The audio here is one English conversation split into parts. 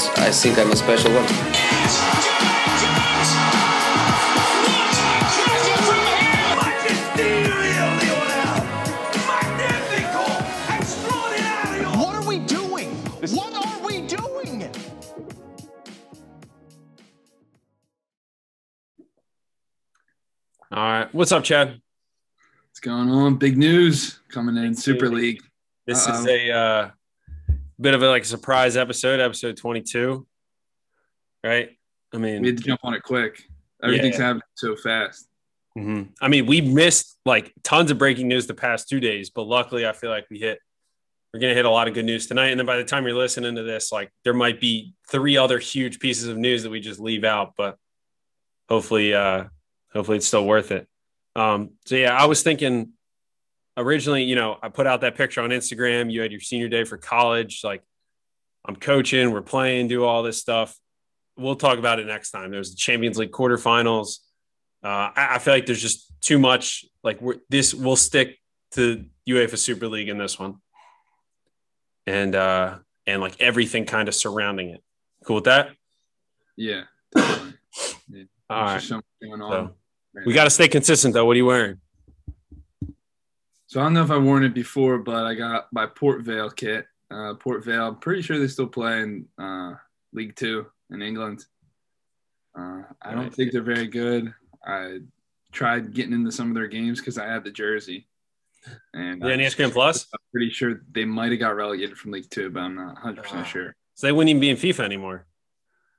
because I think I'm a special one. What are we doing? What are we doing? All right. What's up, Chad? What's going on? Big news coming in Super news. League. This Uh-oh. is a uh, bit of a like surprise episode, episode 22. Right? I mean, We had to jump on it quick. Everything's Yeah. happening so fast. mhm. I mean, we missed like tons of breaking news the past two days, but luckily, I feel like we hit. We're gonna hit a lot of good news tonight, and then by the time you're listening to this, like there might be three other huge pieces of news that we just leave out, but hopefully, uh, hopefully it's still worth it. Um, so yeah, I was thinking originally, you know, I put out that picture on Instagram. You had your senior day for college. Like, I'm coaching, we're playing, do all this stuff. We'll talk about it next time. There's the Champions League quarterfinals. Uh, I, I feel like there's just too much. Like, we're, this we'll stick to UEFA Super League in this one, and uh, and like everything kind of surrounding it. Cool with that. Yeah. Yeah. All right. so going on. So right we got to stay consistent though. What are you wearing? So I don't know if I've worn it before, but I got my Port Vale kit. Uh, Port Vale, I'm pretty sure they still play in uh, League Two in England. Uh, I don't think they're very good. I tried getting into some of their games because I had the jersey. And Yeah, ESPN Plus. I'm pretty sure they might have got relegated from League Two, but I'm not 100 percent Ah. sure. So they wouldn't even be in FIFA anymore.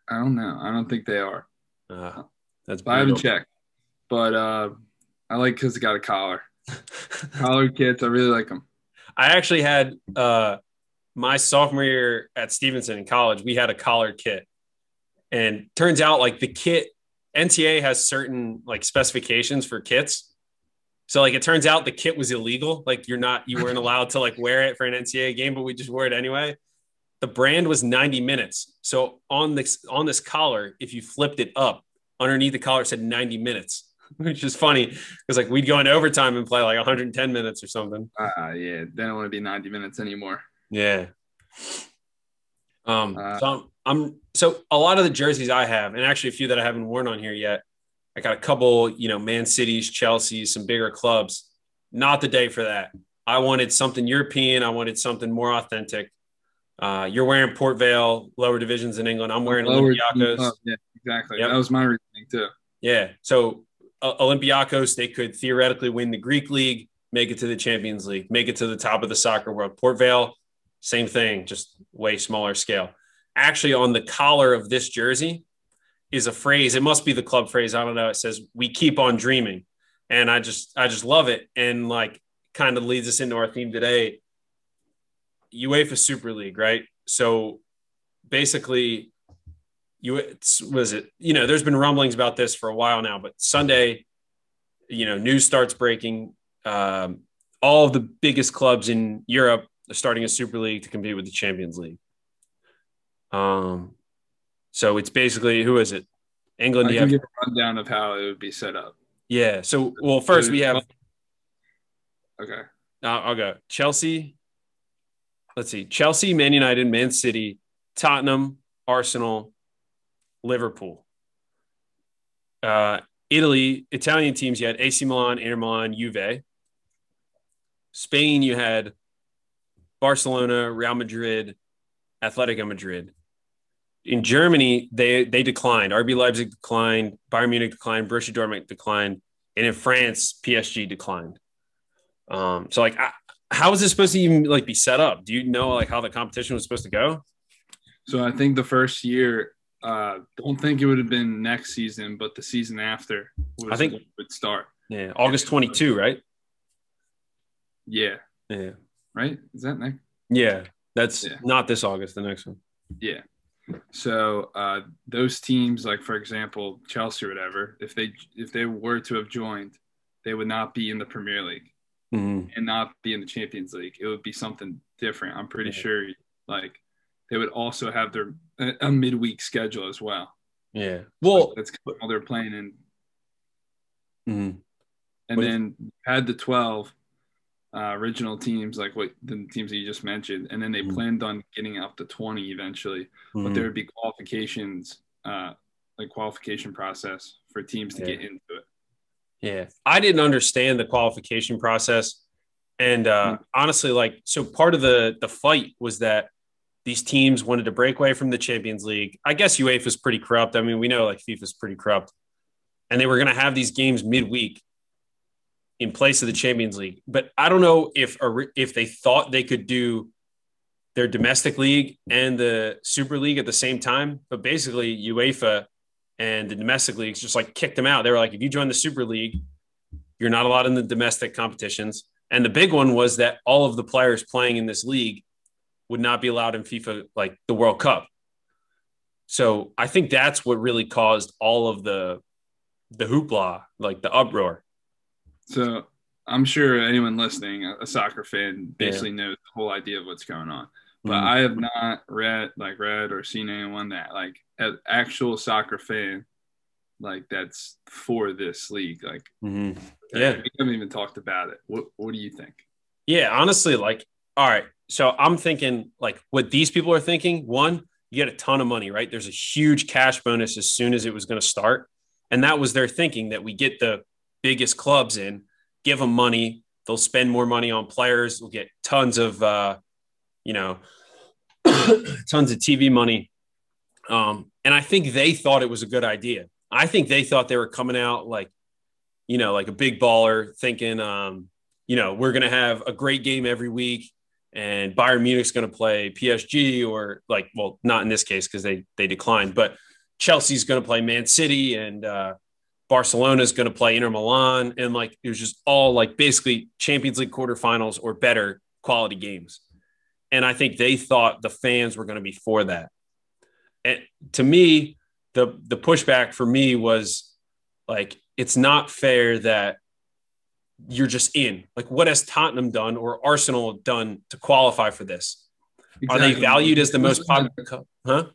I don't know. I don't think they are. Uh, that's But I haven't checked. But uh, I like because it got a collar. Collar kits, I really like them. I actually had uh, my sophomore year at Stevenson in college. We had a collared kit, and turns out like the kit NTA has certain like specifications for kits. So like it turns out the kit was illegal. Like you're not you weren't allowed to like wear it for an NCAA game, but we just wore it anyway. The brand was 90 minutes. So on this on this collar, if you flipped it up, underneath the collar said 90 minutes, which is funny because like we'd go into overtime and play like 110 minutes or something. Uh, yeah, they don't want to be 90 minutes anymore. Yeah. Um. Uh, so I'm, I'm. So a lot of the jerseys I have, and actually a few that I haven't worn on here yet. I got a couple, you know, Man Cities, Chelsea's, some bigger clubs. Not the day for that. I wanted something European. I wanted something more authentic. Uh, you're wearing Port Vale, lower divisions in England. I'm wearing Lower- Olympiacos. yeah, exactly. Yep. That was my reasoning too. Yeah. So Olympiacos, they could theoretically win the Greek league, make it to the Champions League, make it to the top of the soccer world. Port Vale, same thing, just way smaller scale. Actually, on the collar of this jersey is a phrase. It must be the club phrase. I don't know. It says "We keep on dreaming," and I just, I just love it. And like, kind of leads us into our theme today. UEFA Super League, right? So basically, you it's- was it? You know there's been rumblings about this for a while now but sunday you know news starts breaking. Um, all of the biggest clubs in europe are starting a super league to compete with the champions league. Um so it's basically who is it? England I you have give a rundown of how it would be set up. yeah so well first we have Okay. I'll, I'll go. Chelsea let's see. Chelsea man united man city tottenham arsenal liverpool uh, Italy, Italian teams, you had AC Milan, Inter Milan, Juve. Spain, you had Barcelona, Real Madrid, Atletico Madrid. In Germany, they they declined. RB Leipzig declined, Bayern Munich declined, Borussia Dortmund declined, and in France, PSG declined. Um, so like, I, how is this supposed to even like be set up? Do you know like how the competition was supposed to go? So I think the first year, uh, don't think it would have been next season, but the season after was I think- it would start. Yeah, August twenty two, right? Yeah. Yeah, Right? Is that next? yeah. That's Yeah. not this August. The next one. Yeah. So uh, those teams, like for example, Chelsea or whatever, if they if they were to have joined, they would not be in the Premier League Mhm. and not be in the Champions League. It would be something different. I'm pretty Yeah. sure. Like they would also have their a, a midweek schedule as well. Yeah. Well, that's all they're playing in. mhm. And What then had the 12, uh, original teams, like what the teams that you just mentioned, and then they Mhm. planned on getting up to 20 eventually. But Mhm. there would be qualifications, uh, like qualification process for teams to Yeah. get into it. Yeah. I didn't understand the qualification process. And uh, honestly, like, so part of the the fight was that these teams wanted to break away from the Champions League. I guess UEFA is pretty corrupt. I mean, we know like FIFA's pretty corrupt. And they were going to have these games midweek in place of the Champions League. But I don't know if if they thought they could do their domestic league and the Super League at the same time. But basically, UEFA and the domestic leagues just like kicked them out. They were like, if you join the Super League, you're not allowed in the domestic competitions. And the big one was that all of the players playing in this league would not be allowed in FIFA, like the World Cup. So I think that's what really caused all of the the hoopla, like the uproar. So I'm sure anyone listening, a soccer fan, basically knows the whole idea of what's going on. But Mhm. I have not read, like, read or seen anyone that, like, an actual soccer fan, like, that's for this league. Like, Mhm. Yeah. we haven't even talked about it. What What do you think? Yeah, honestly, like, all right. So I'm thinking, like, what these people are thinking one, you get a ton of money, right? There's a huge cash bonus as soon as it was going to start. And that was their thinking that we get the biggest clubs in, give them money. They'll spend more money on players. We'll get tons of, uh, you know, tons of TV money. Um, and I think they thought it was a good idea. I think they thought they were coming out like, you know, like a big baller thinking, um, you know, we're going to have a great game every week and Bayern Munich's going to play PSG or like, well, not in this case because they they declined, but Chelsea's going to play Man City and uh, Barcelona's going to play Inter Milan, and like it was just all like basically Champions League quarterfinals or better quality games. And I think they thought the fans were going to be for that. And to me, the the pushback for me was like it's not fair that you're just in. Like, what has Tottenham done or Arsenal done to qualify for this? Are they valued as the most to- popular? co- Huh?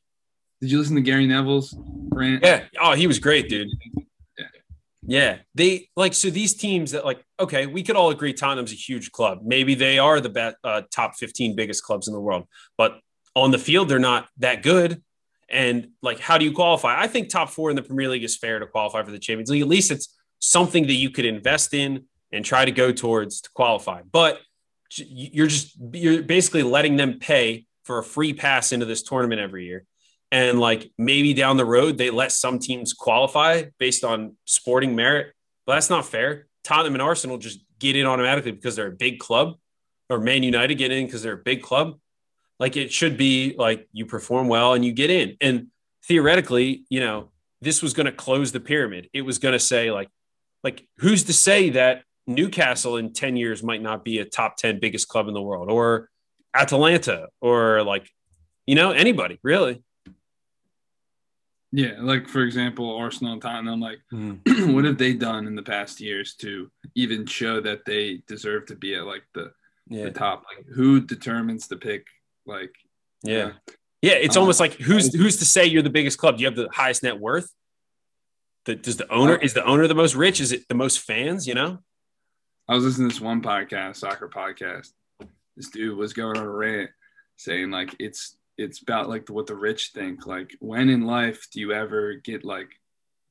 Did you listen to Gary Neville's rant? Yeah. Oh, he was great, dude. Yeah. Yeah. They like so these teams that like okay, we could all agree Tottenham's a huge club. Maybe they are the best uh, top 15 biggest clubs in the world, but on the field they're not that good. And like, how do you qualify? I think top four in the Premier League is fair to qualify for the Champions League. At least it's something that you could invest in and try to go towards to qualify. But you're just you're basically letting them pay for a free pass into this tournament every year. And like maybe down the road they let some teams qualify based on sporting merit. But that's not fair. Tottenham and Arsenal just get in automatically because they're a big club, or Man United get in because they're a big club. Like it should be like you perform well and you get in. And theoretically, you know, this was going to close the pyramid. It was going to say like, like who's to say that Newcastle in 10 years might not be a top 10 biggest club in the world or Atalanta or like, you know, anybody really. Yeah, like for example, Arsenal and Tottenham. Like, Mm-hmm. what have they done in the past years to even show that they deserve to be at like the, Yeah. the top? Like, who determines the pick? Like, Yeah. Yeah. It's Um, almost like who's, who's to say you're the biggest club? Do you have the highest net worth? The, does the owner, is the owner the most rich? Is it the most fans, you know? I was listening to this one podcast, soccer podcast. This dude was going on a rant saying like it's it's about like what the rich think. Like when in life do you ever get like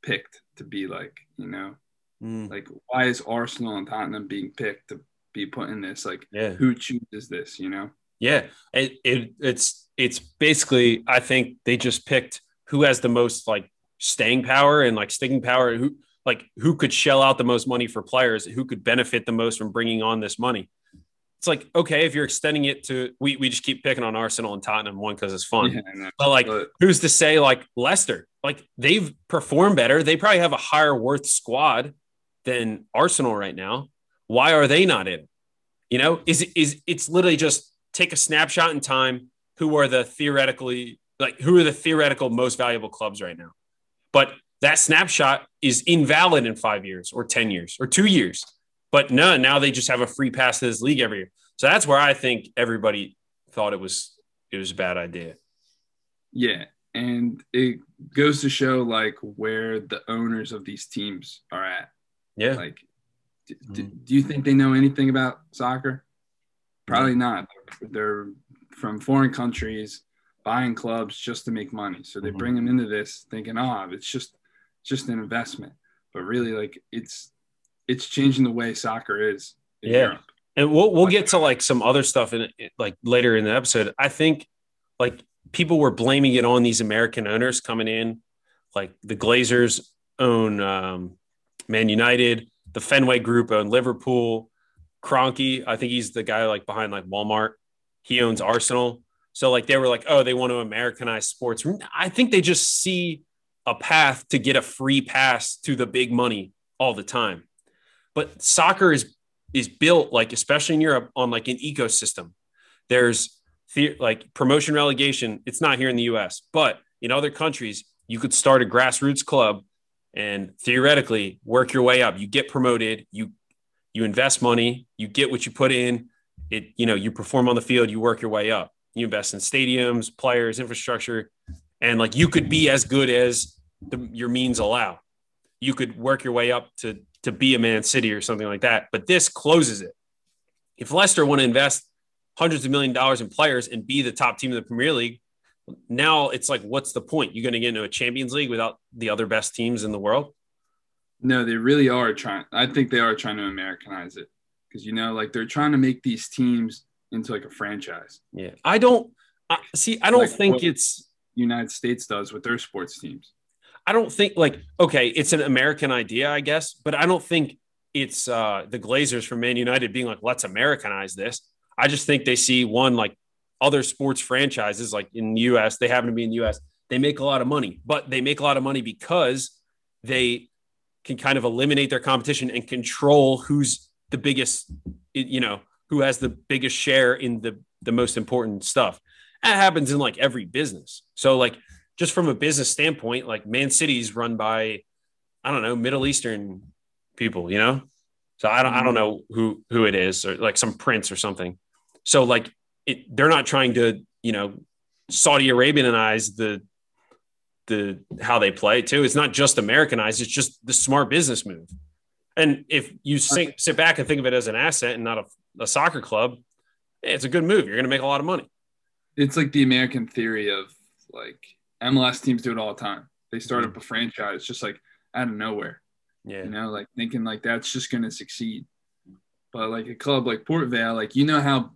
picked to be like, you know, Mm. like why is Arsenal and Tottenham being picked to be put in this? Like Yeah. who chooses this, you know? Yeah, it, it it's it's basically I think they just picked who has the most like staying power and like sticking power who like who could shell out the most money for players who could benefit the most from bringing on this money. It's like okay if you're extending it to we we just keep picking on Arsenal and Tottenham one because it's fun. Yeah, But like But- who's to say like Leicester like they've performed better they probably have a higher worth squad than Arsenal right now. Why are they not in? You know, is it is it's literally just take a snapshot in time. Who are the theoretically like who are the theoretical most valuable clubs right now? But that snapshot is invalid in five years or ten years or two years. But no, now they just have a free pass to this league every year. So that's where I think everybody thought it was it was a bad idea. Yeah. And it goes to show like where the owners of these teams are at. Yeah. Like Do, do, do you think they know anything about soccer? Probably not. They're from foreign countries buying clubs just to make money. So they Mhm. bring them into this thinking, oh, it's just just an investment. But really, like it's it's changing the way soccer is in Yeah. Europe. and we'll we'll get to like some other stuff in like later in the episode. I think like people were blaming it on these American owners coming in, like the Glazers own um, Man United, the Fenway Group own Liverpool, Kroenke, I think he's the guy like behind like Walmart. He owns Arsenal. So like they were like, oh, they want to Americanize sports. I think they just see a path to get a free pass to the big money all the time. But soccer is is built like especially in Europe on like an ecosystem. There's the, like promotion relegation. It's not here in the US, but in other countries you could start a grassroots club and theoretically work your way up. You get promoted, you you invest money, you get what you put in. It you know, you perform on the field, you work your way up. You invest in stadiums, players, infrastructure, and like you could be as good as the, your means allow. You could work your way up to to be a Man City or something like that. But this closes it. If Leicester want to invest hundreds of million dollars in players and be the top team in the Premier League, now it's like, what's the point? You're going to get into a Champions League without the other best teams in the world? No, they really are trying. I think they are trying to Americanize it because you know, like they're trying to make these teams into like a franchise. Yeah, I don't I, see. I don't Like think it's. United States does with their sports teams. I don't think like okay, it's an American idea, I guess, but I don't think it's uh, the Glazers from Man United being like, let's Americanize this. I just think they see one like other sports franchises, like in the U.S. They happen to be in the U.S. They make a lot of money, but they make a lot of money because they can kind of eliminate their competition and control who's the biggest, you know, who has the biggest share in the the most important stuff. That happens in like every business. So like just from a business standpoint, like Man City's run by, I don't know, Middle Eastern people, you know? So I don't, I don't mm-hmm. know who, who it is or like some prince or something. So like it, they're not trying to, you know, Saudi Arabianize the, the, how they play too. It's not just Americanized. It's just the smart business move. And if you sit, sit back and think of it as an asset and not a, a soccer club, it's a good move. You're going to make a lot of money. It's like the American theory of like MLS teams do it all the time. They start up a franchise just like out of nowhere, Yeah. you know, like thinking like that's just going to succeed. But like a club like Port Vale, like you know how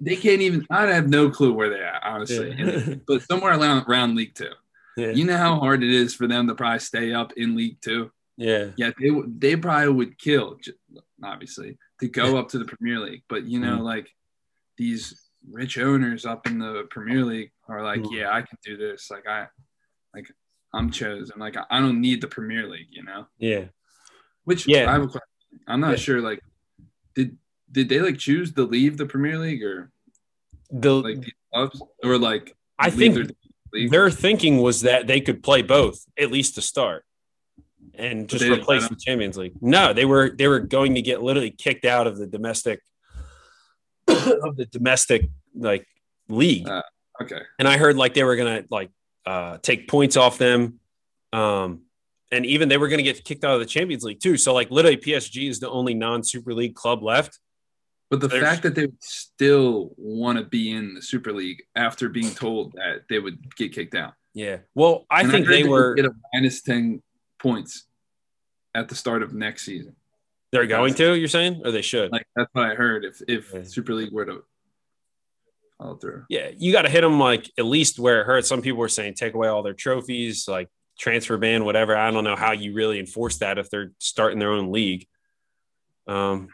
they can't even. I have no clue where they're at, honestly. Yeah. but somewhere around, around League Two. yeah. You know how hard it is for them to probably stay up in League Two. yeah. Yeah, they. They probably would kill, obviously, to go up to the Premier League. But you know, Mm. like these rich owners up in the Premier League are like, Mm. yeah, I can do this. Like I, like I'm chosen. Like I don't need the Premier League. You know, Yeah. which Yeah. I have a question. I'm not Yeah. sure. Like, did did they like choose to leave the Premier League or The like these clubs or like I think their their thinking was that they could play both at least to start, and just replace the Champions League. No, they were they were going to get literally kicked out of the domestic of the domestic like league. Uh, okay. and I heard like they were gonna like uh, take points off them, um, and even they were gonna get kicked out of the Champions League too. So like literally PSG is the only non Super League club left. But the There's- fact that they would still want to be in the Super League after being told that they would get kicked out. Yeah. Well, I And think heard they would were. get a minus ten points at the start of next season. They're going to. You're saying, or they should. Like that's what I heard. If if. Super League were to follow through, yeah, you got to hit them like at least where it hurts. Some people were saying take away all their trophies, like transfer ban, whatever. I don't know how you really enforce that if they're starting their own league. Um,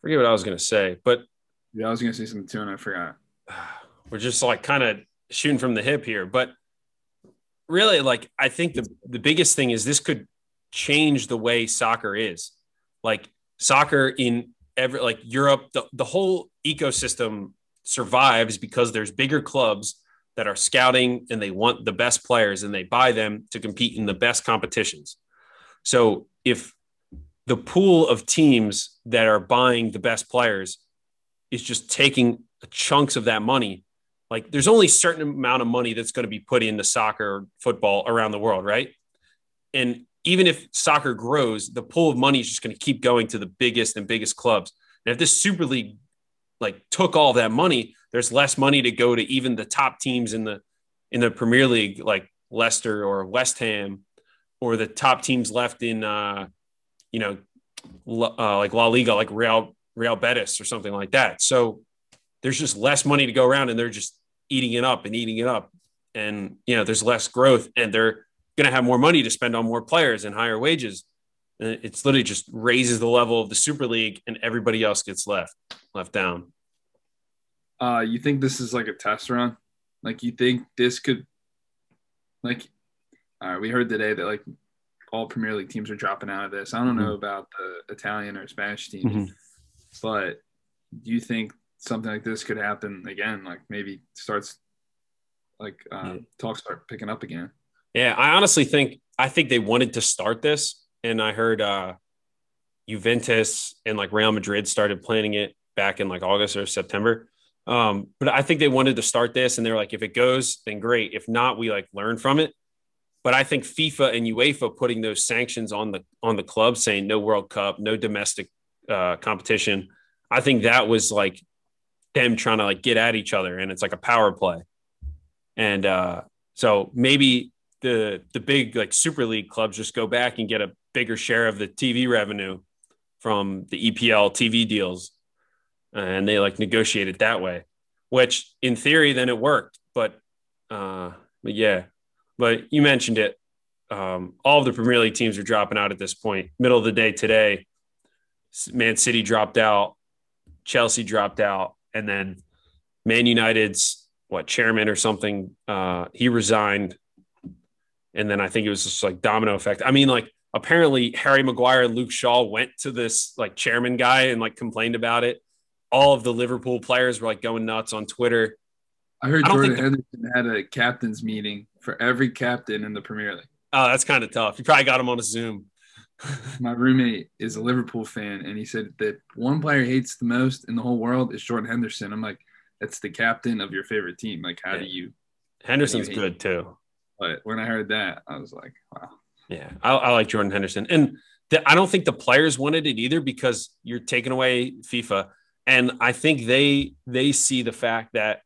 forget what I was gonna say, but yeah, I was gonna say something too, and I forgot. we're just like kind of shooting from the hip here but really like i think the the biggest thing is this could change the way soccer is like soccer in every like europe the, the whole ecosystem survives because there's bigger clubs that are scouting and they want the best players and they buy them to compete in the best competitions so if the pool of teams that are buying the best players is just taking chunks of that money like there's only a certain amount of money that's going to be put into soccer or football around the world right and even if soccer grows, the pool of money is just going to keep going to the biggest and biggest clubs. And if this Super League like took all that money, there's less money to go to even the top teams in the in the Premier League, like Leicester or West Ham, or the top teams left in uh, you know uh, like La Liga, like Real Real Betis or something like that. So there's just less money to go around, and they're just eating it up and eating it up, and you know there's less growth, and they're going to have more money to spend on more players and higher wages. And it's literally just raises the level of the Super League, and everybody else gets left left down. Uh, you think this is like a test run? Like you think this could, like, all right, we heard today that like all Premier League teams are dropping out of this. I don't mm-hmm. know about the Italian or Spanish teams, mm-hmm. but do you think something like this could happen again? Like maybe starts like yeah. talks start picking up again. Yeah, I honestly think I think they wanted to start this, and I heard uh, Juventus and like Real Madrid started planning it back in like August or September. Um, but I think they wanted to start this, and they're like, if it goes, then great. If not, we like learn from it. But I think FIFA and UEFA putting those sanctions on the on the club, saying no World Cup, no domestic uh, competition, I think that was like them trying to like get at each other, and it's like a power play. And uh, so maybe the the big like Super League clubs just go back and get a bigger share of the TV revenue from the EPL TV deals, and they like negotiate it that way. Which in theory, then it worked, but uh, but yeah, but you mentioned it. Um, all of the Premier League teams are dropping out at this point. Middle of the day today, Man City dropped out, Chelsea dropped out, and then Man United's what chairman or something uh, he resigned, and then I think it was just like domino effect. I mean, like apparently Harry Maguire and Luke Shaw went to this like chairman guy and like complained about it. All of the Liverpool players were like going nuts on Twitter. I heard I Jordan Henderson had a captain's meeting for every captain in the Premier League. Oh, that's kind of tough. You probably got him on a Zoom. My roommate is a Liverpool fan, and he said that one player hates the most in the whole world is Jordan Henderson. I'm like, that's the captain of your favorite team. Like, how yeah. do you? Henderson's do you good too. But when I heard that, I was like, wow. Yeah, I, I like Jordan Henderson, and the, I don't think the players wanted it either because you're taking away FIFA, and I think they they see the fact that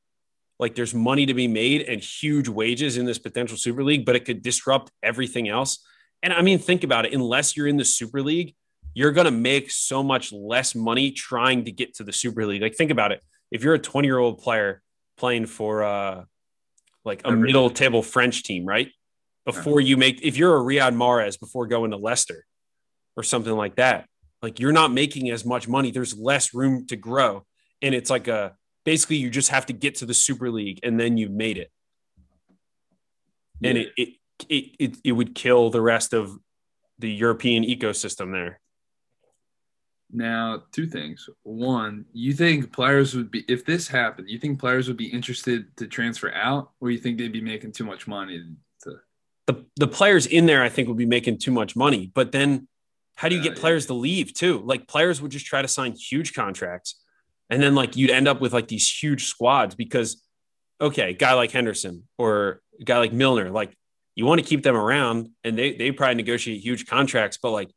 like there's money to be made and huge wages in this potential Super League, but it could disrupt everything else. And I mean, think about it. Unless you're in the Super League, you're going to make so much less money trying to get to the Super League. Like, think about it. If you're a 20 year old player playing for uh, like a middle table French team, right? Before you make, if you're a Riyad Mahrez before going to Leicester or something like that, like you're not making as much money. There's less room to grow. And it's like a, basically you just have to get to the Super League and then you've made it. Yeah. And it, it it it it would kill the rest of the European ecosystem there. Now, two things. One, you think players would be if this happened, you think players would be interested to transfer out, or you think they'd be making too much money to the the players in there I think would be making too much money. But then how do you get players to leave too? Like players would just try to sign huge contracts and then like you'd end up with like these huge squads because, okay, guy like Henderson or a guy like Milner, like you want to keep them around and they, they probably negotiate huge contracts, but like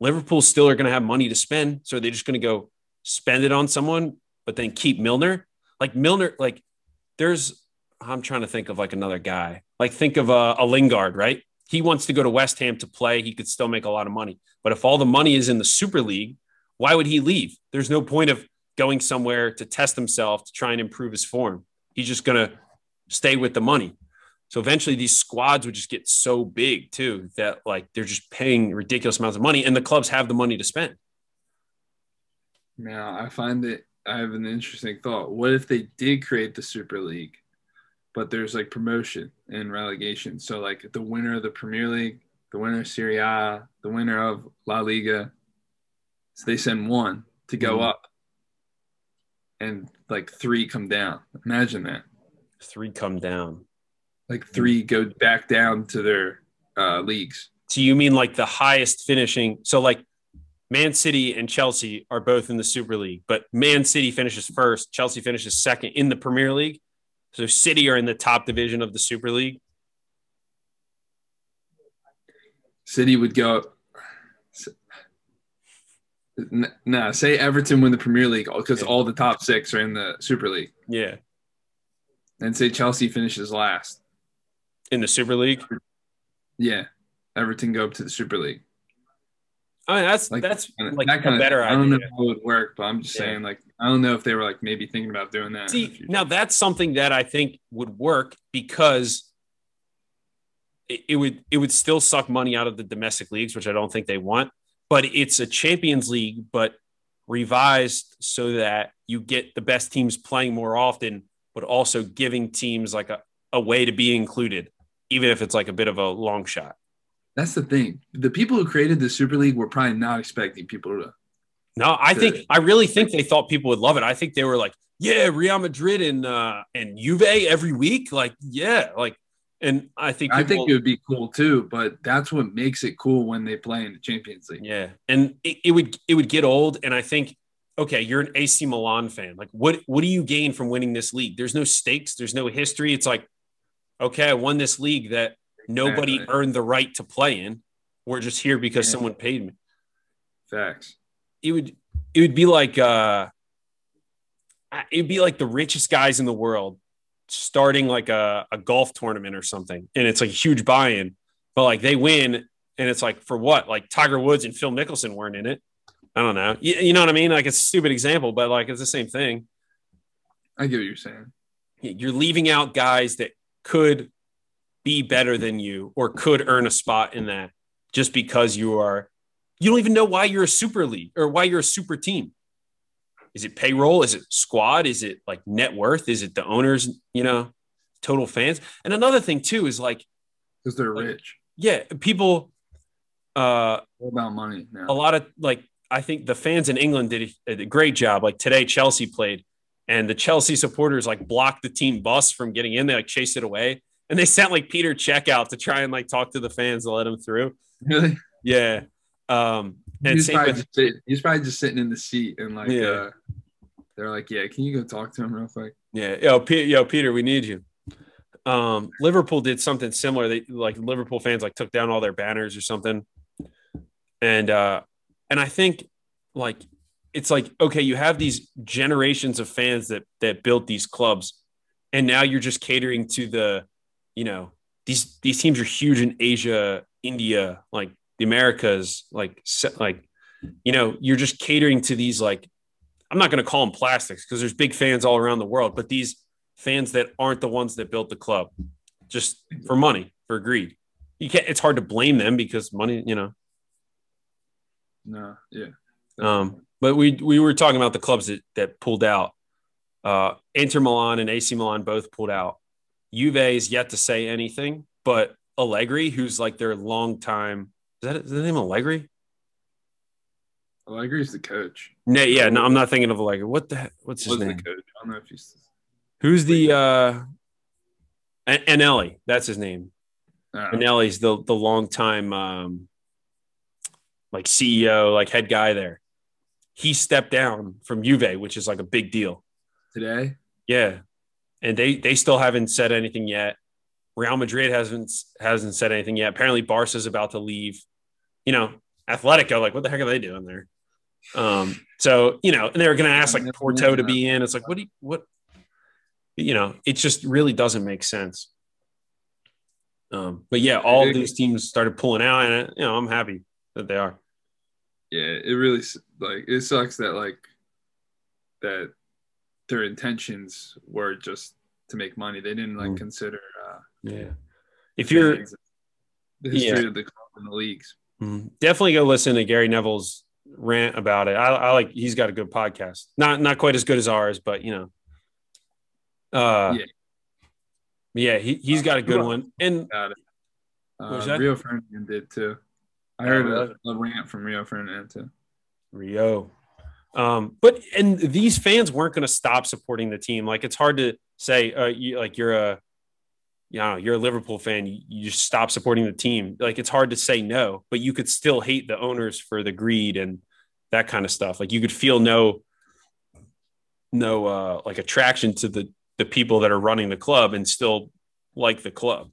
Liverpool still are going to have money to spend. So they're just going to go spend it on someone, but then keep Milner. Like Milner, like there's, I'm trying to think of like another guy. Like think of a, a Lingard, right? He wants to go to West Ham to play. He could still make a lot of money. But if all the money is in the Super League, why would he leave? There's no point of going somewhere to test himself to try and improve his form. He's just going to stay with the money. So eventually these squads would just get so big too that like they're just paying ridiculous amounts of money and the clubs have the money to spend. Now, I find that I have an interesting thought. What if they did create the Super League, but there's like promotion and relegation? So like the winner of the Premier League, the winner of Serie A, the winner of La Liga, so they send one to go mm-hmm. up and like three come down. Imagine that. Three come down. Like three go back down to their uh, leagues. So you mean like the highest finishing? So like Man City and Chelsea are both in the Super League, but Man City finishes first, Chelsea finishes second in the Premier League. So City are in the top division of the Super League. City would go. Nah, say Everton win the Premier League because Yeah. all the top six are in the Super League, Yeah. and say Chelsea finishes last. In the Super League. Yeah, Everton go up to the Super League. I mean, that's Like that's like that a kind of. better I don't know how it would work, but I'm just Yeah. saying, like, I don't know if they were like maybe thinking about doing that. See, now that's something that I think would work because it, it would it would still suck money out of the domestic leagues, which I don't think they want. But it's a Champions League, but revised so that you get the best teams playing more often, but also giving teams like a, a way to be included, even if it's like a bit of a long shot. that's the thing. The people who created the Super League were probably not expecting people to. No, I to- think I really think they thought people would love it. I think they were like, yeah, Real Madrid and uh and Juve every week. Like, yeah, like and I think I think it would be cool too, but that's what makes it cool when they play in the Champions League. yeah. And it, it would it would get old. And I think, okay, you're an AC Milan fan. Like, what what do you gain from winning this league? There's no stakes, there's no history. It's like, okay, I won this league that nobody Exactly. earned the right to play in. We're just here because Yeah. someone paid me. Facts. It would it would be like uh it'd be like the richest guys in the world starting like a, a golf tournament or something. And it's like a huge buy-in but like they win and it's like for what? Like tiger woods and phil mickelson weren't in it. I don't know. You, you know what i mean? Like it's a stupid example but like it's the same thing. I get what you're saying. you're leaving out guys that could be better than you or could earn a spot in that just because you are you don't even know why you're a super league or why you're a super team is it payroll is it squad is it like net worth is it the owners you know total fans and another thing too is like Because they're Like- rich. yeah people uh All about money now. a lot of like I think the fans in England did a, a great job. Like today, Chelsea played, and the Chelsea supporters like blocked the team bus from getting in. They like chased it away, and they sent like Petr Cech out to try and like talk to the fans to let him through. Really? Yeah, um, and He's probably, with, sit, he's probably just sitting in the seat and like Yeah. uh, they're like, Yeah, can you go talk to him real quick? yeah, yo, P- yo, Peter, we need you. Um, Liverpool did something similar. They like Liverpool fans like took down all their banners or something, and uh, and I think like it's like okay, you have these generations of fans that that built these clubs, and now you're just catering to the, you know, these these teams are huge in Asia, India, like the Americas, like like, you know, you're just catering to these like, I'm not going to call them plastics because there's big fans all around the world, but these fans that aren't the ones that built the club, just for money, for greed. You can't. It's hard to blame them because money, you know. No, yeah. Um, but we we were talking about the clubs that that pulled out. Uh, Inter Milan and AC Milan both pulled out. Juve is yet to say anything, but Allegri, who's like their longtime, that is the name Allegri? Allegri's the coach. No, yeah, no, I'm not thinking of Allegri. What the heck? What's his the name? coach. I don't know if he's Who's the uh, An- Agnelli? That's his name. uh, Agnelli's the the longtime um, like CEO, like head guy there. He stepped down from Juve, which is like a big deal. today. Yeah, and they they still haven't said anything yet. Real Madrid hasn't hasn't said anything yet. Apparently, Barca's about to leave. You know, Atletico, like what the heck are they doing there? Um, so you know, and they were going to ask like Porto to be in. It's like what do you, what? You know, it just really doesn't make sense. Um, but yeah, all these teams started pulling out, and you know, I'm happy that they are. Yeah, it really like it sucks that like that their intentions were just to make money. They didn't like Mm. consider uh Yeah, if you're the history Yeah. of the club and the leagues. Mm, Definitely go listen to Gary Neville's rant about it. I, I like he's got a good podcast. Not not quite as good as ours, but you know. Uh Yeah. yeah, he, he's got a good one. And. Uh. Rio Ferdinand did too. I heard a, a rant from Rio Ferdinand too. Rio. Um, but and these fans weren't going to stop supporting the team. Like it's hard to say, uh, you, like you're a, you know, you're a Liverpool fan. You, you just stop supporting the team. Like it's hard to say no, but you could still hate the owners for the greed and that kind of stuff. Like you could feel no, no, uh, like attraction to the the people that are running the club and still like the club.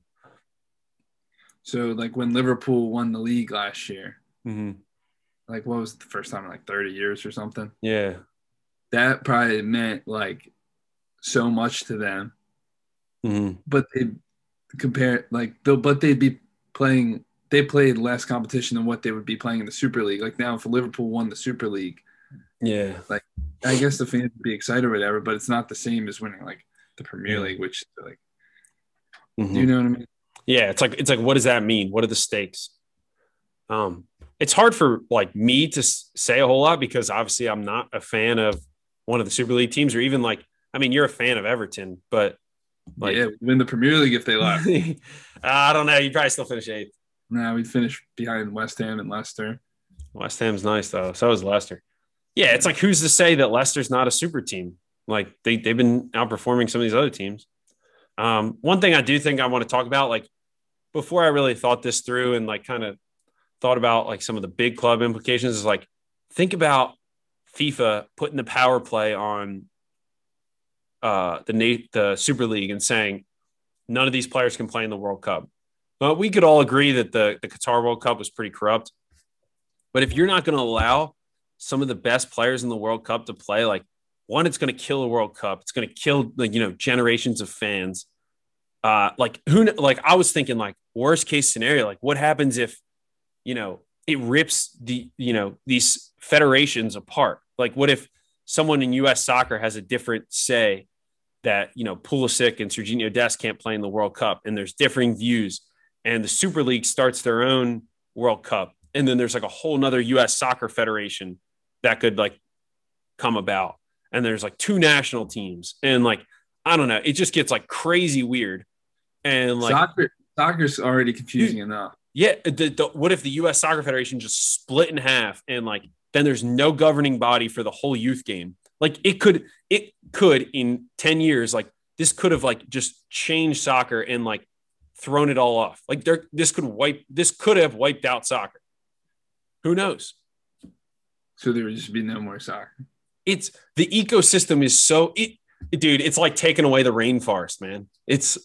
So like when Liverpool won the league last year, hmm like what was the first time in like 30 years or something? Yeah. That probably meant like so much to them. hmm But they compare like they'll but they'd be playing they played less competition than what they would be playing in the Super League. Like now if Liverpool won the Super League, Yeah. Like I guess the fans would be excited or whatever, but it's not the same as winning like the Premier League, which like Mhm. do you know what I mean? Yeah, it's like it's like what does that mean? What are the stakes? Um, it's hard for like me to say a whole lot because obviously I'm not a fan of one of the Super League teams, or even like I mean, you're a fan of Everton, but like yeah, win the Premier League if they left. I don't know. You'd probably still finish eighth. now we'd finish behind West Ham and Leicester. West Ham's nice though. So is Leicester. Yeah, it's like who's to say that Leicester's not a super team? Like they they've been outperforming some of these other teams. Um, one thing I do think I want to talk about, like before I really thought this through and like kind of thought about like some of the big club implications, is like think about FIFA putting the power play on uh, the the Super League and saying none of these players can play in the World Cup. Well, we could all agree that the the Qatar World Cup was pretty corrupt. But if you're not going to allow some of the best players in the World Cup to play, like one, it's going to kill the World Cup. It's going to kill like you know generations of fans. Uh, like who? Like I was thinking, like worst case scenario, like what happens if you know it rips the you know these federations apart? Like what if someone in U.S. soccer has a different say that you know Pulisic and Sergiño Dest can't play in the World Cup, and there's differing views, and the Super League starts their own World Cup, and then there's like a whole nother U.S. soccer federation that could like come about, and there's like two national teams, and like I don't know, it just gets like crazy weird, and like Soccer soccer's already confusing enough. yeah, the, the, what if the U.S. Soccer Federation just split in half and like then there's no governing body for the whole youth game? Like it could, it could in ten years, like this could have like just changed soccer and like thrown it all off. Like there, this could wipe, this could have wiped out soccer. Who knows? So there would just be no more soccer. It's the ecosystem is so it, dude. It's like taking away the rainforest, man. It's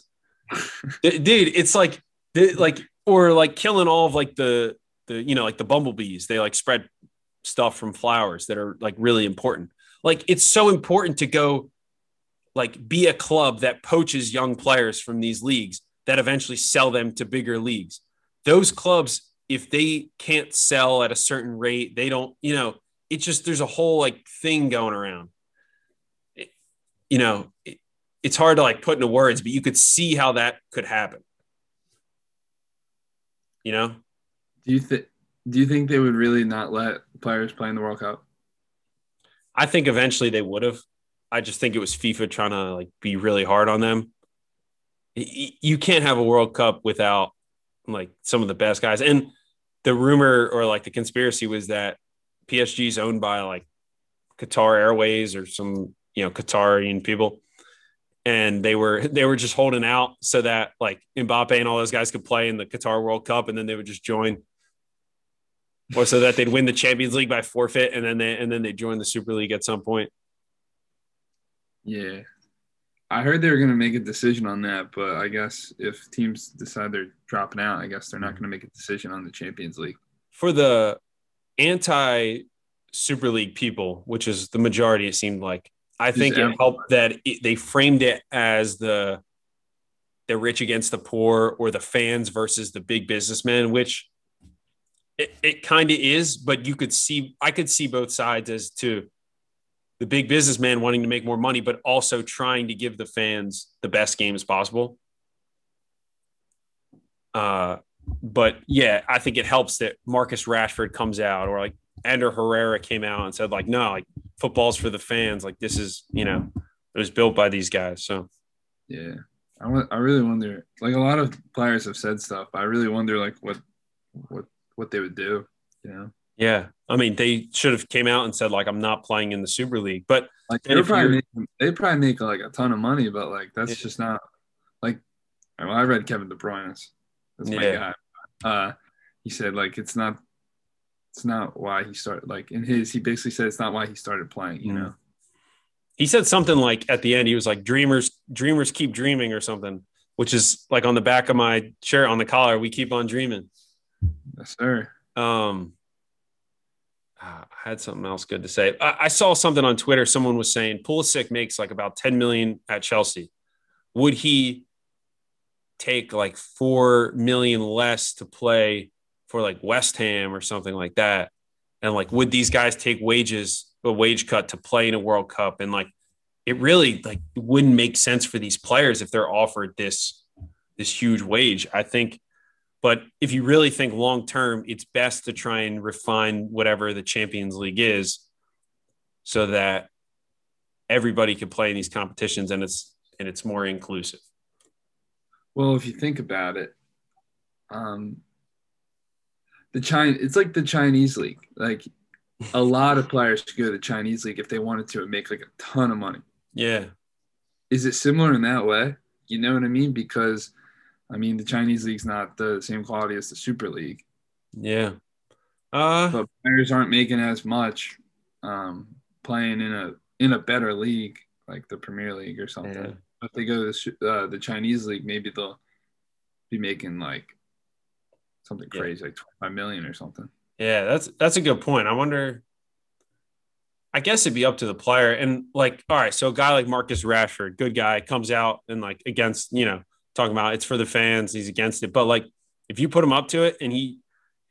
dude. It's like the- like or like killing all of like the the you know like the bumblebees. They like spread stuff from flowers that are like really important. Like it's so important to go like be a club that poaches young players from these leagues that eventually sell them to bigger leagues. Those clubs, if they can't sell at a certain rate, they don't, you know, it's just there's a whole like thing going around. It- you know, it, it's hard to like put into words, but you could see how that could happen. You know, Do you think do you think they would really not let players play in the World Cup? I think eventually they would have. I just think it was FIFA trying to like be really hard on them. You can't have a World Cup without like some of the best guys. And the rumor or like the conspiracy was that PSG is owned by like Qatar Airways or some you know Qatarian people, and they were they were just holding out so that like Mbappe and all those guys could play in the Qatar World Cup, and then they would just join or so that they'd win the Champions League by forfeit, and then they and then they join the Super League at some point. Yeah. I heard they were going to make a decision on that, but I guess if teams decide they're dropping out, I guess they're not mm-hmm. going to make a decision on the Champions League. For the anti Super League people, which is the majority, it seemed like I think it helped that it, they framed it as the the rich against the poor or the fans versus the big businessmen, which it, it kind of is, but you could see I could see both sides as to the big businessman wanting to make more money, but also trying to give the fans the best games possible. Uh, but yeah, I think it helps that Marcus Rashford comes out or like Ander Herrera came out and said like, no, like football's for the fans. Like this is, you know, it was built by these guys. So Yeah. I, wa- I really wonder like a lot of players have said stuff. I really wonder like what what what they would do, you know. yeah, I mean, they should have came out and said like, I'm not playing in the Super League, but Like they probably make, they probably make like a ton of money, but like that's Yeah. just not like. Well, I read Kevin De Bruyne's. That's my Yeah. guy. Uh, he said like it's not, it's not why he started. Like in his, he basically said it's not why he started playing. You Mm. know. he said something like at the end, he was like, dreamers, dreamers keep dreaming or something. which is like on the back of my shirt on the collar. We keep on dreaming. Yes, sir. Um, ah, I had something else good to say. I, I saw something on Twitter. Someone was saying Pulisic makes like about 10 million at Chelsea. Would he take like four million less to play for like West Ham or something like that? And like, would these guys take wages, a wage cut to play in a World Cup? And like, it really like wouldn't make sense for these players if they're offered this this huge wage. I think but if you really think long term, it's best to try and refine whatever the Champions League is so that everybody can play in these competitions and it's and it's more inclusive. Well, if you think about it, um, the China it's like the Chinese league. Like a lot of players could go to the Chinese league if they wanted to and make like a ton of money. Yeah. Is it similar in that way? You know what I mean? Because I mean, the Chinese league's not the same quality as the Super League. Yeah. Uh, but players aren't making as much um, playing in a in a better league like the Premier League or something. Yeah. If they go to the, uh, the Chinese league, maybe they'll be making like something Yeah. crazy, like 25 million or something. yeah, that's that's a good point. I wonder. I guess it'd be up to the player. And like, all right, so a guy like Marcus Rashford, good guy, comes out and like against, you know, talking about it's for the fans, he's against it. But like if you put him up to it and he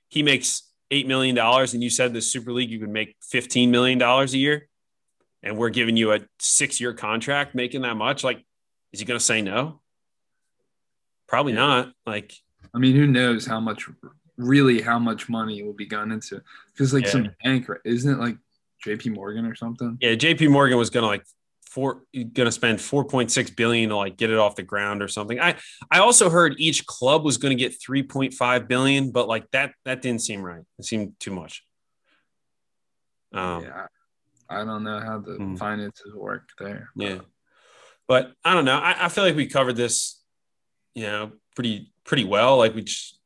he makes eight million dollars and you said the Super League you could make fifteen million dollars a year, and we're giving you a six year contract making that much, like, is he gonna say no? Probably not. Like, I mean, who knows how much really how much money will be gone into because like Yeah. some bank isn't it like JP Morgan or something? yeah, JP Morgan was gonna like four gonna spend 4.6 billion to like get it off the ground or something. I I also heard each club was gonna get 3.5 billion, but like that that didn't seem right. It seemed too much. Um yeah. I don't know how the Hmm. finances work there. Yeah. But I don't know. I, I feel like we covered this, you know, pretty pretty well. Like we just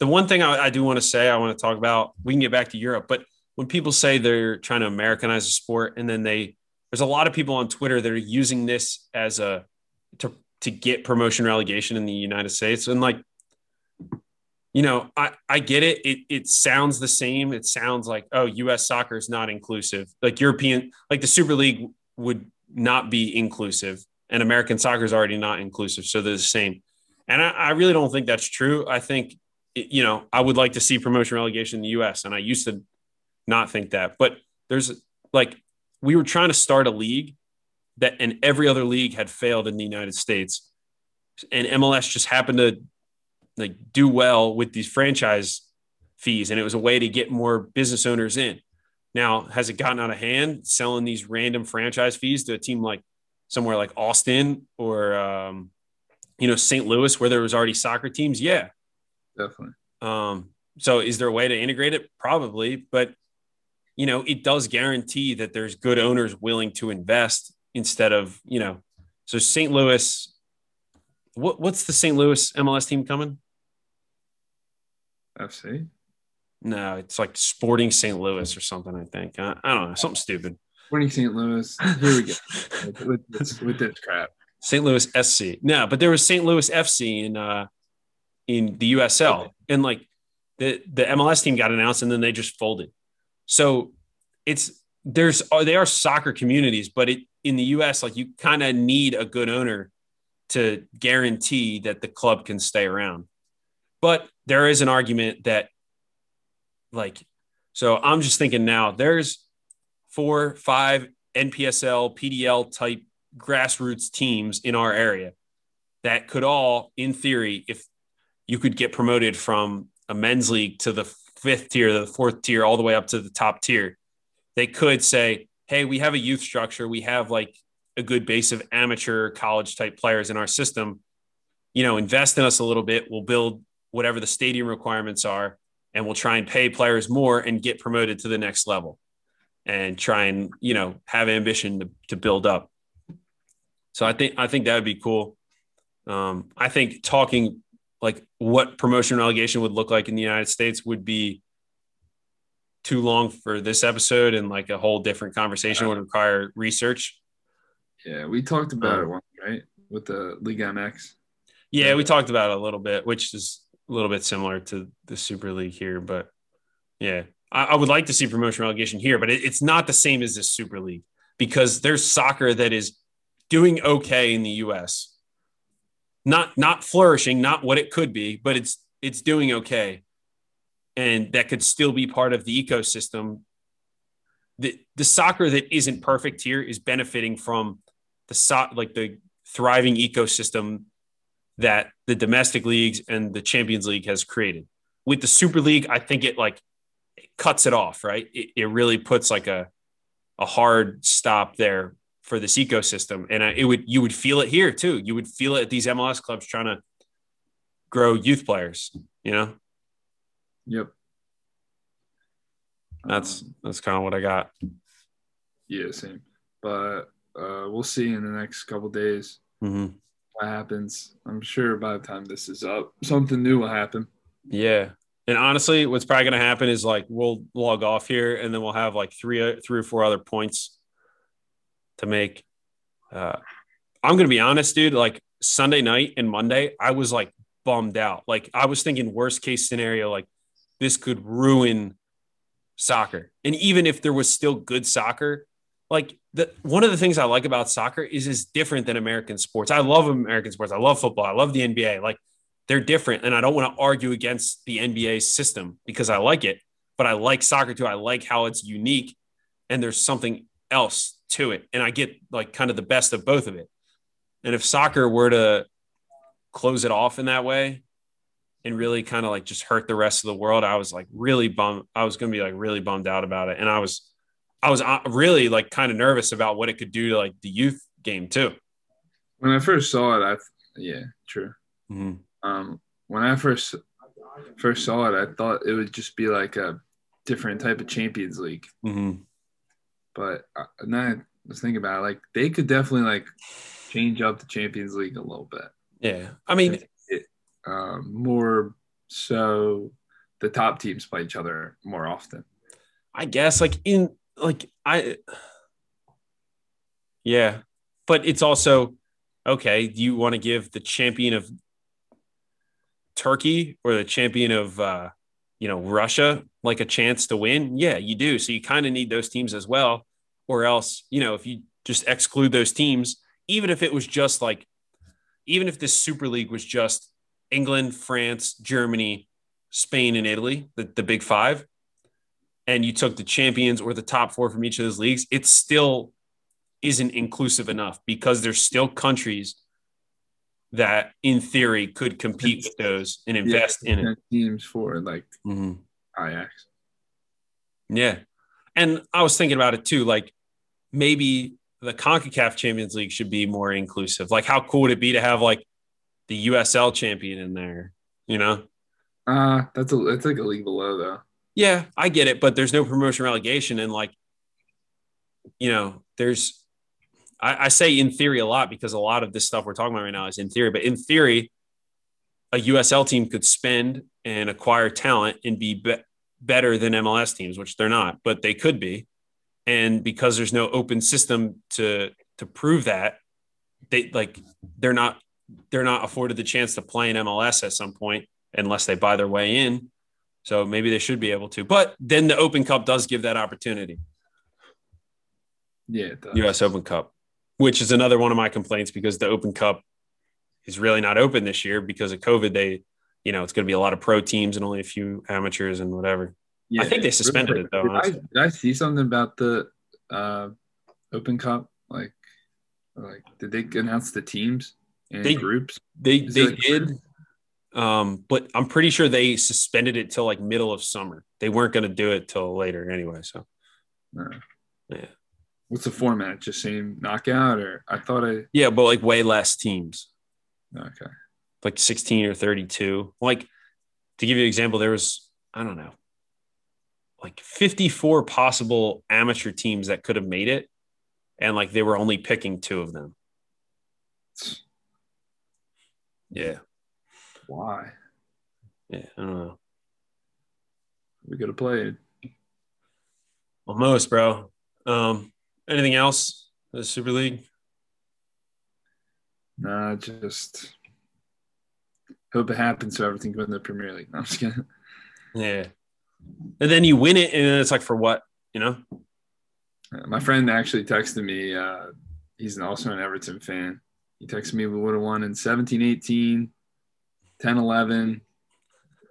the one thing I, I do want to say, I want to talk about, we can get back to Europe, but when people say they're trying to Americanize a sport and then they there's a lot of people on Twitter that are using this as a to to get promotion relegation in the United States. And like, you know, I, I get it. It it sounds the same. It sounds like, oh, US soccer is not inclusive. Like European, like the Super League would not be inclusive, and American soccer is already not inclusive. So they're the same. And I, I really don't think that's true. I think, you know, I would like to see promotion relegation in the US, and I used to not think that. But there's like, we were trying to start a league that, and every other league had failed in the United States. And MLS just happened to like do well with these franchise fees, and it was a way to get more business owners in. Now, has it gotten out of hand selling these random franchise fees to a team like somewhere like Austin or um, you know St. Louis, where there was already soccer teams? Yeah. Definitely. Um, so, is there a way to integrate it? Probably, but you know, it does guarantee that there's good owners willing to invest instead of you know. So, St. Louis, what what's the St. Louis MLS team coming? FC. No, it's like Sporting St. Louis or something. I think I, I don't know, something stupid. Sporting St. Louis. Here we go. with, this, with this crap. St. Louis SC. No, but there was St. Louis FC in uh in the USL, and like the the MLS team got announced, and then they just folded. So it's there's uh, they are soccer communities, but it in the US, like you kind of need a good owner to guarantee that the club can stay around. But there is an argument that, like, so I'm just thinking now. There's four, five NPSL, PDL type grassroots teams in our area that could all, in theory, if you could get promoted from a men's league to the fifth tier, the fourth tier, all the way up to the top tier, they could say, Hey, we have a youth structure. We have like a good base of amateur college type players in our system. You know, invest in us a little bit. We'll build whatever the stadium requirements are, and we'll try and pay players more and get promoted to the next level and try and, you know, have ambition to, to build up. So I think I think that would be cool. Um, I think talking like what promotion relegation would look like in the United States would be too long for this episode, and like a whole different conversation would require research. Yeah, we talked about Um, it once, right? With the League MX. Yeah, we talked about it a little bit, which is a little bit similar to the Super League here. But yeah, I, I would like to see promotion relegation here, but it, it's not the same as this Super League because there's soccer that is doing okay in the U.S. Not not flourishing, not what it could be, but it's it's doing okay, and that could still be part of the ecosystem. The the soccer that isn't perfect here is benefiting from the so, like the thriving ecosystem that the domestic leagues and the Champions League has created. With the Super League, I think it like it cuts it off, right? It, it really puts like a a hard stop there for this ecosystem, and it would you would feel it here too. You would feel it at these MLS clubs trying to grow youth players. You know, Yep. that's Um, that's kind of what I got. yeah, same. But uh, we'll see in the next couple days Mm-hmm. what happens. I'm sure by the time this is up, something new will happen. Yeah. And honestly, what's probably going to happen is like we'll log off here, and then we'll have like three, three or four other points to make. Uh, I'm to be honest, dude. Like Sunday night and Monday, I was like bummed out. Like I was thinking worst case scenario, like this could ruin soccer. And even if there was still good soccer, like the one of the things I like about soccer is it's different than American sports. I love American sports. I love football. I love the NBA. Like they're different. And I don't want to argue against the NBA system because I like it, but I like soccer too. I like how it's unique and there's something else to it. And I get like kind of the best of both of it. And if soccer were to close it off in that way and really kind of like just hurt the rest of the world, I was like really bummed. I was going to be like really bummed out about it. And I was, I was uh, really like kind of nervous about what it could do to like the youth game too. When I first saw it, I yeah, true. Mm-hmm. Um, when I first first saw it, I thought it would just be like a different type of Champions League. Mm-hmm. But uh, now I was thinking about it, like they could definitely like change up the Champions League a little bit. Yeah. I mean, Um, more so, the top teams play each other more often. I guess like in like I yeah, but it's also okay, do you want to give the champion of Turkey or the champion of uh you know Russia like a chance to win? Yeah, you do. So you kind of need those teams as well or else, you know, if you just exclude those teams, even if it was just like even if this Super League was just England, France, Germany, Spain and Italy, the, the big 5, and you took the champions or the top four from each of those leagues, it still isn't inclusive enough because there's still countries that, in theory, could compete with those and invest in it. Teams for like Mhm. Ajax. Yeah. And I was thinking about it too. Like maybe the CONCACAF Champions League should be more inclusive. Like, how cool would it be to have like the USL champion in there? You know? Uh that's a that's like a league below though. Yeah, I get it, but there's no promotion relegation, and like, you know, there's. I, I say in theory a lot because a lot of this stuff we're talking about right now is in theory, but in theory, a USL team could spend and acquire talent and be, be better than MLS teams, which they're not, but they could be. And because there's no open system to to prove that, they like they're not they're not afforded the chance to play in MLS at some point unless they buy their way in. So maybe they should be able to. But then the Open Cup does give that opportunity. Yeah, it does. US Open Cup, which is another one of my complaints because the Open Cup is really not open this year because of COVID. They, you know, it's going to be a lot of pro teams and only a few amateurs and whatever. Yeah, I think they suspended it, though, Did I, did I see something about the uh, Open Cup? Like, like did they announce the teams and They- groups? They Is they like- did, um, but I'm pretty sure they suspended it till like middle of summer. They weren't going to do it till later anyway. So No. Yeah. What's the format? Just same knockout, or I thought I yeah, but like way less teams. okay. like 16 or 32. Like to give you an example, there was, I don't know, like 54 possible amateur teams that could have made it. And like they were only picking two of them. Yeah. Why Yeah. I don't know. we could have played? Almost, bro. Um, anything else? The Super League? Nah, just hope it happens so everything goes in the Premier League. No, I'm just kidding. Yeah. And then you win it, and then it's like for what? You know? Uh, My friend actually texted me. Uh, he's an- also an Everton fan. He texted me we would have won in 17, 18, 10, 11,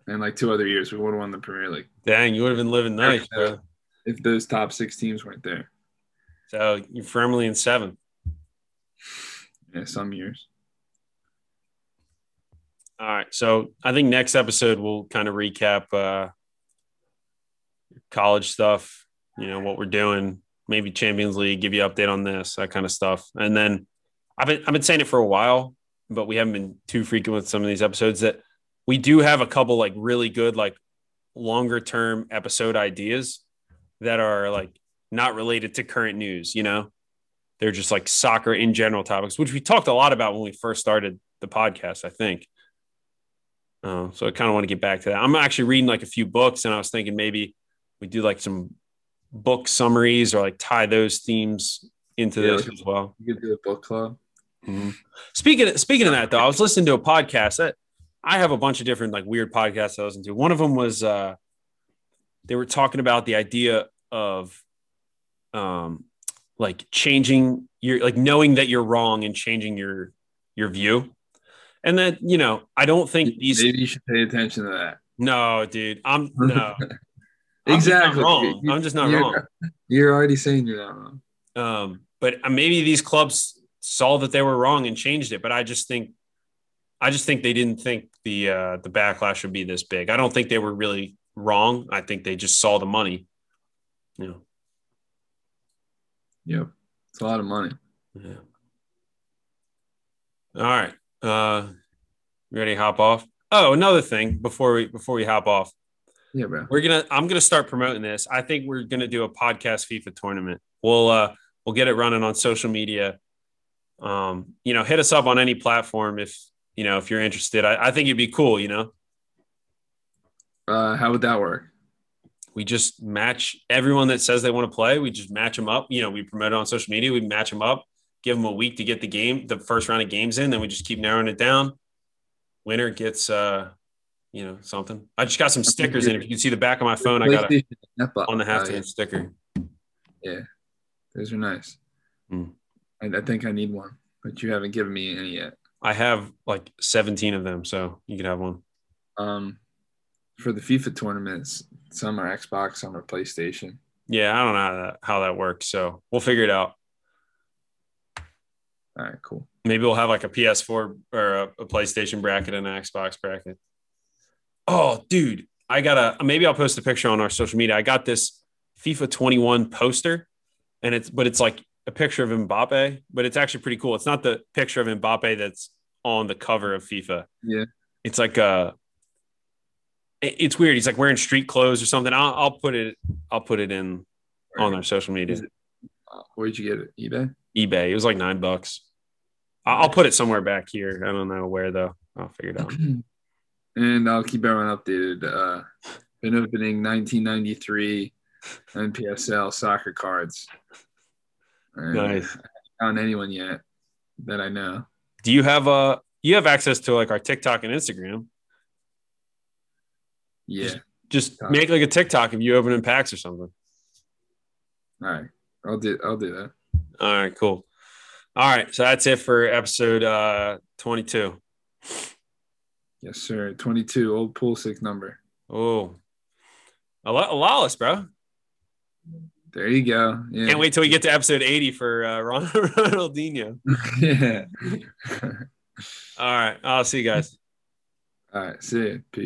and like two other years. We would have won the Premier League Dang, you would have been living nice, bro. if those top six teams weren't there. So you're firmly in seven. Yeah, some years. All right. So I think next episode we'll kind of recap uh college stuff, you know, what we're doing, maybe Champions League, give you an update on this, that kind of stuff. And then I've been I've been saying it for a while, but we haven't been too frequent with some of these episodes that we do have a couple like really good like longer term episode ideas that are like not related to current news, you know. They're just like soccer in general topics, which we talked a lot about when we first started the podcast, I think. Uh, so I kind of want to get back to that. I'm actually reading like a few books, and I was thinking maybe we do like some book summaries or like tie those themes into Yeah, this as well. You could do a book club. Speaking of, speaking of that though, I was listening to a podcast that I have a bunch of different like weird podcasts I listen to. One of them was uh they were talking about the idea of um like changing your like knowing that you're wrong and changing your your view. And that, you know, I don't think these Maybe you should pay attention to that. no, dude. I'm no. I'm just exactly. I'm just not you're, wrong. You're already saying you're not wrong. Um, but maybe these clubs saw that they were wrong and changed it. But I just think, I just think they didn't think the uh, the backlash would be this big. I don't think they were really wrong. I think they just saw the money. You know. Yep. It's a lot of money. Yeah. All right. Uh, ready to hop off? Oh, another thing before we before we hop off, Yeah, bro. we're gonna I'm gonna start promoting this. I think we're gonna do a podcast FIFA tournament. We'll uh we'll get it running on social media. Um, you know, hit us up on any platform if you know if you're interested. I, I think it'd be cool, you know. Uh, how would that work? We just match everyone that says they want to play. We just match them up. You know, we promote it on social media. We match them up, give them a week to get the game, the first round of games in. Then we just keep narrowing it down. Winner gets, uh, you know, something. I just got some stickers in. If you can see the back of my phone, I got a on the Oh, halftime yeah. sticker. Yeah. Those are nice. Hmm. I, I think I need one, but you haven't given me any yet. I have like 17 of them, so you could have one. Um, for the FIFA tournaments, some are Xbox, some are PlayStation. Yeah, I don't know how that, how that works, so we'll figure it out. All right, cool. Maybe we'll have like a PS4 or a, a PlayStation bracket and an Xbox bracket. Oh, dude, I gotta maybe I'll post a picture on our social media. I got this FIFA 21 poster, and it's but it's like a picture of Mbappe, but it's actually pretty cool. It's not the picture of Mbappe that's on the cover of FIFA. Yeah. It's like a it's weird. He's like wearing street clothes or something. I'll, I'll put it I'll put it in on our social media. Uh, where'd you get it? eBay? eBay. It was like nine bucks. I'll put it somewhere back here. I don't know where though. I'll figure it out. and I'll keep everyone updated. Uh, been opening 1993 NPSL soccer cards. And Nice. I haven't found anyone yet that I know. Do you have a you have access to like our TikTok and Instagram? Yeah. Just it. make like a TikTok if you open in packs or something. All right. I'll do. I'll do that. All right, cool. All right, so that's it for episode uh 22. Yes, sir. 22, old Pulisic number. Oh, a lot, lawless, bro. There you go. Yeah. Can't wait till we get to episode 80 for uh, Ron- Ronaldinho. yeah. All right, I'll see you guys. All right. See you. Peace.